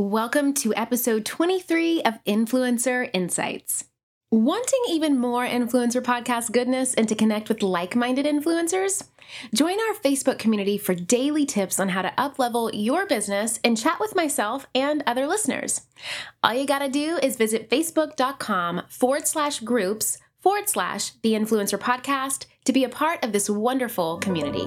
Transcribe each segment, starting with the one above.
Welcome to episode 23 of Influencer Insights. Wanting even more influencer podcast goodness and to connect with like minded influencers? Join our Facebook community for daily tips on how to uplevel your business and chat with myself and other listeners. All you gotta do is visit facebook.com forward slash groups forward slash the influencer podcast to be a part of this wonderful community.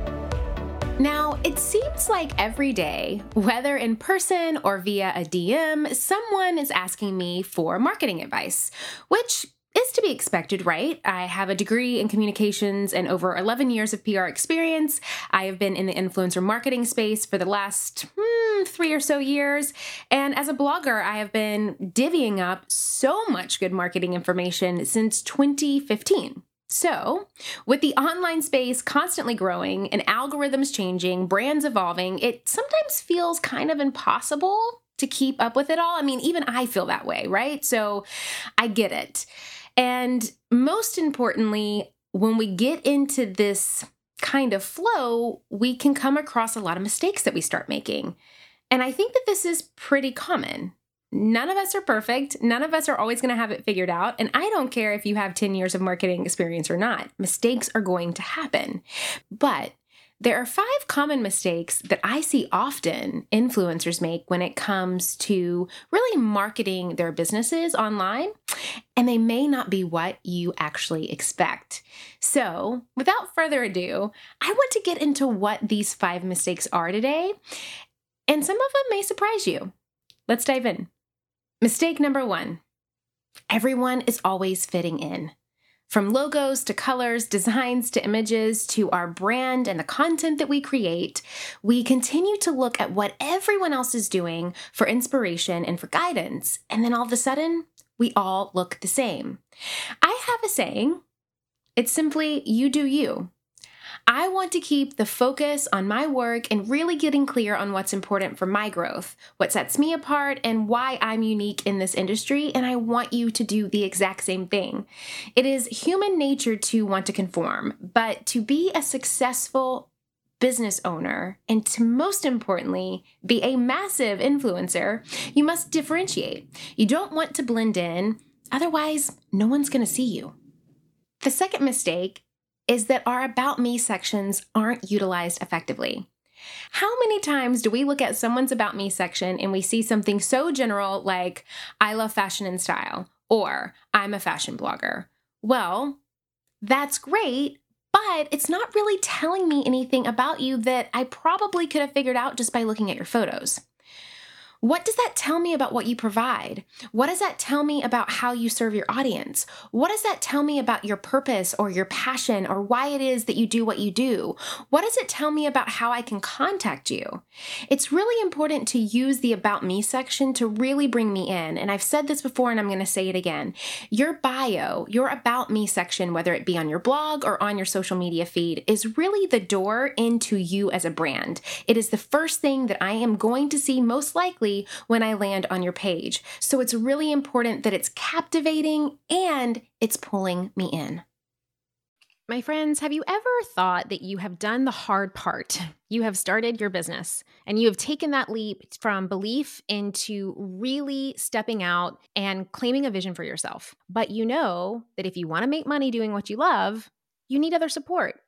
Now, it seems like every day, whether in person or via a DM, someone is asking me for marketing advice, which is to be expected, right? I have a degree in communications and over 11 years of PR experience. I have been in the influencer marketing space for the last hmm, three or so years. And as a blogger, I have been divvying up so much good marketing information since 2015. So, with the online space constantly growing and algorithms changing, brands evolving, it sometimes feels kind of impossible to keep up with it all. I mean, even I feel that way, right? So, I get it. And most importantly, when we get into this kind of flow, we can come across a lot of mistakes that we start making. And I think that this is pretty common. None of us are perfect. None of us are always going to have it figured out. And I don't care if you have 10 years of marketing experience or not, mistakes are going to happen. But there are five common mistakes that I see often influencers make when it comes to really marketing their businesses online, and they may not be what you actually expect. So, without further ado, I want to get into what these five mistakes are today, and some of them may surprise you. Let's dive in. Mistake number one everyone is always fitting in. From logos to colors, designs to images to our brand and the content that we create, we continue to look at what everyone else is doing for inspiration and for guidance. And then all of a sudden, we all look the same. I have a saying it's simply, you do you. I want to keep the focus on my work and really getting clear on what's important for my growth, what sets me apart, and why I'm unique in this industry. And I want you to do the exact same thing. It is human nature to want to conform, but to be a successful business owner and to most importantly be a massive influencer, you must differentiate. You don't want to blend in, otherwise, no one's to see you. The second mistake is that our About Me sections aren't utilized effectively. How many times do we look at someone's About Me section and we see something so general like, I love fashion and style, or I'm a fashion blogger? Well, that's great, but it's not really telling me anything about you that I probably could have figured out just by looking at your photos. What does that tell me about what you provide? What does that tell me about how you serve your audience? What does that tell me about your purpose or your passion or why it is that you do what you do? What does it tell me about how I can contact you? It's really important to use the About Me section to really bring me in. And I've said this before and I'm going to say it again. Your bio, your About Me section, whether it be on your blog or on your social media feed, is really the door into you as a brand. It is the first thing that I am going to see most likely when I land on your page. So it's really important that it's captivating and it's pulling me in. My friends, have you ever thought that you have done the hard part? You have started your business and you have taken that leap from belief into really stepping out and claiming a vision for yourself. But you know that if you want to make money doing what you love, you need other support.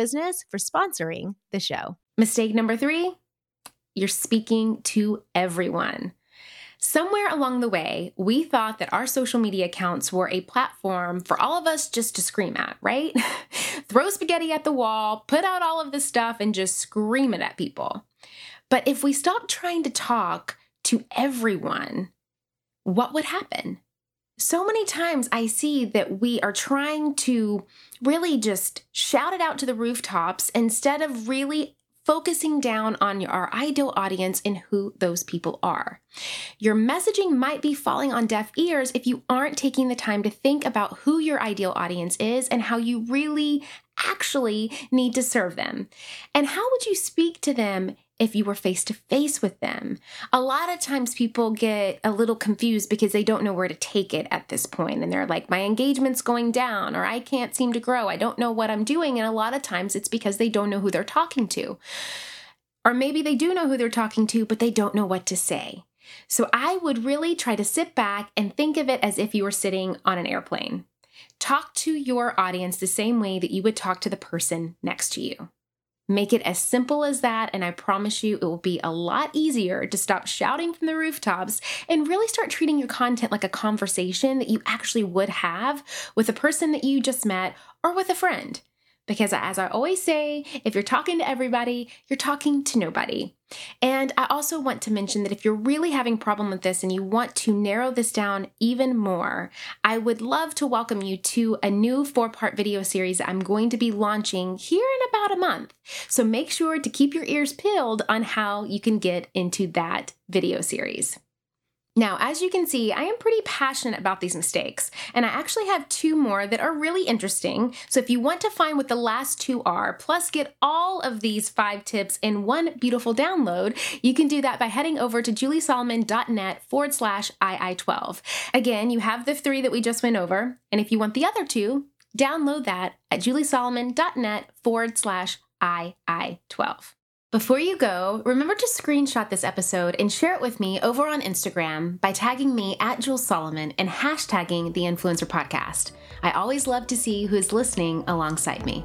business for sponsoring the show. Mistake number three you're speaking to everyone. Somewhere along the way, we thought that our social media accounts were a platform for all of us just to scream at, right? Throw spaghetti at the wall, put out all of this stuff, and just scream it at people. But if we stopped trying to talk to everyone, what would happen? So many times I see that we are trying to really just shout it out to the rooftops instead of really focusing down on our ideal audience and who those people are. Your messaging might be falling on deaf ears if you aren't taking the time to think about who your ideal audience is and how you really actually need to serve them. And how would you speak to them if you were face to face with them. A lot of times people get a little confused because they don't know where to take it at this point and they're like my engagement's going down or I can't seem to grow. I don't know what I'm doing and a lot of times it's because they don't know who they're talking to. Or maybe they do know who they're talking to but they don't know what to say. So I would really try to sit back and think of it as if you were sitting on an airplane. Talk to your audience the same way that you would talk to the person next to you. Make it as simple as that, and I promise you it will be a lot easier to stop shouting from the rooftops and really start treating your content like a conversation that you actually would have with a person that you just met or with a friend. Because as I always say, if you're talking to everybody, you're talking to nobody. And I also want to mention that if you're really having problem with this and you want to narrow this down even more, I would love to welcome you to a new four-part video series I'm going to be launching here in about a month. So make sure to keep your ears peeled on how you can get into that video series. Now, as you can see, I am pretty passionate about these mistakes, and I actually have two more that are really interesting. So if you want to find what the last two are, plus get all of these five tips in one beautiful download, you can do that by heading over to juliesolomon.net forward slash II12. Again, you have the three that we just went over, and if you want the other two, download that at juliesolomon.net forward slash II12. Before you go, remember to screenshot this episode and share it with me over on Instagram by tagging me at Jules Solomon and hashtagging the Influencer Podcast. I always love to see who's listening alongside me.